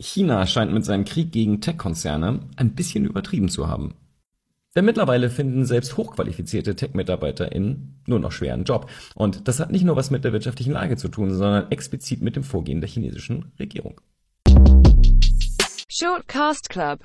China scheint mit seinem Krieg gegen Tech-Konzerne ein bisschen übertrieben zu haben. Denn mittlerweile finden selbst hochqualifizierte Tech-MitarbeiterInnen nur noch schweren Job. Und das hat nicht nur was mit der wirtschaftlichen Lage zu tun, sondern explizit mit dem Vorgehen der chinesischen Regierung. Shortcast Club